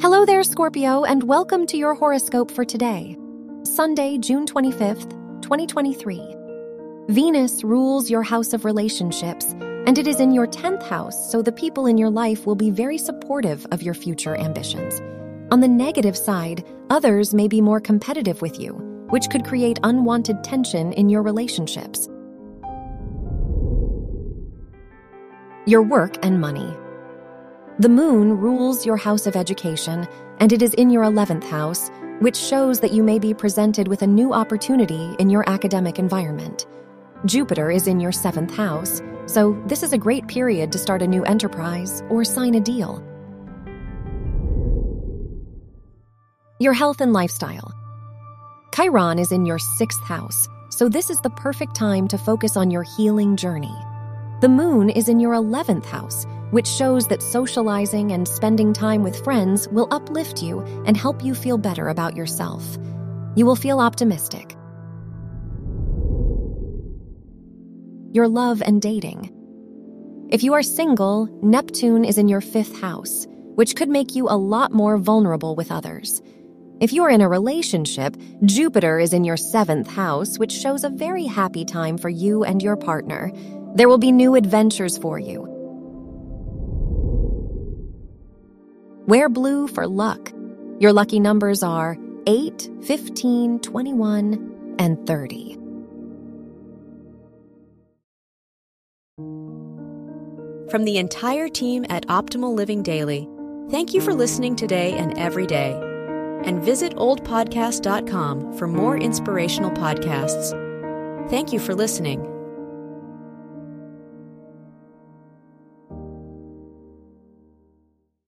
Hello there, Scorpio, and welcome to your horoscope for today, Sunday, June 25th, 2023. Venus rules your house of relationships, and it is in your 10th house, so the people in your life will be very supportive of your future ambitions. On the negative side, others may be more competitive with you, which could create unwanted tension in your relationships. Your work and money. The moon rules your house of education, and it is in your 11th house, which shows that you may be presented with a new opportunity in your academic environment. Jupiter is in your 7th house, so this is a great period to start a new enterprise or sign a deal. Your health and lifestyle. Chiron is in your 6th house, so this is the perfect time to focus on your healing journey. The moon is in your 11th house, which shows that socializing and spending time with friends will uplift you and help you feel better about yourself. You will feel optimistic. Your love and dating. If you are single, Neptune is in your 5th house, which could make you a lot more vulnerable with others. If you are in a relationship, Jupiter is in your 7th house, which shows a very happy time for you and your partner. There will be new adventures for you. Wear blue for luck. Your lucky numbers are 8, 15, 21, and 30. From the entire team at Optimal Living Daily, thank you for listening today and every day. And visit oldpodcast.com for more inspirational podcasts. Thank you for listening.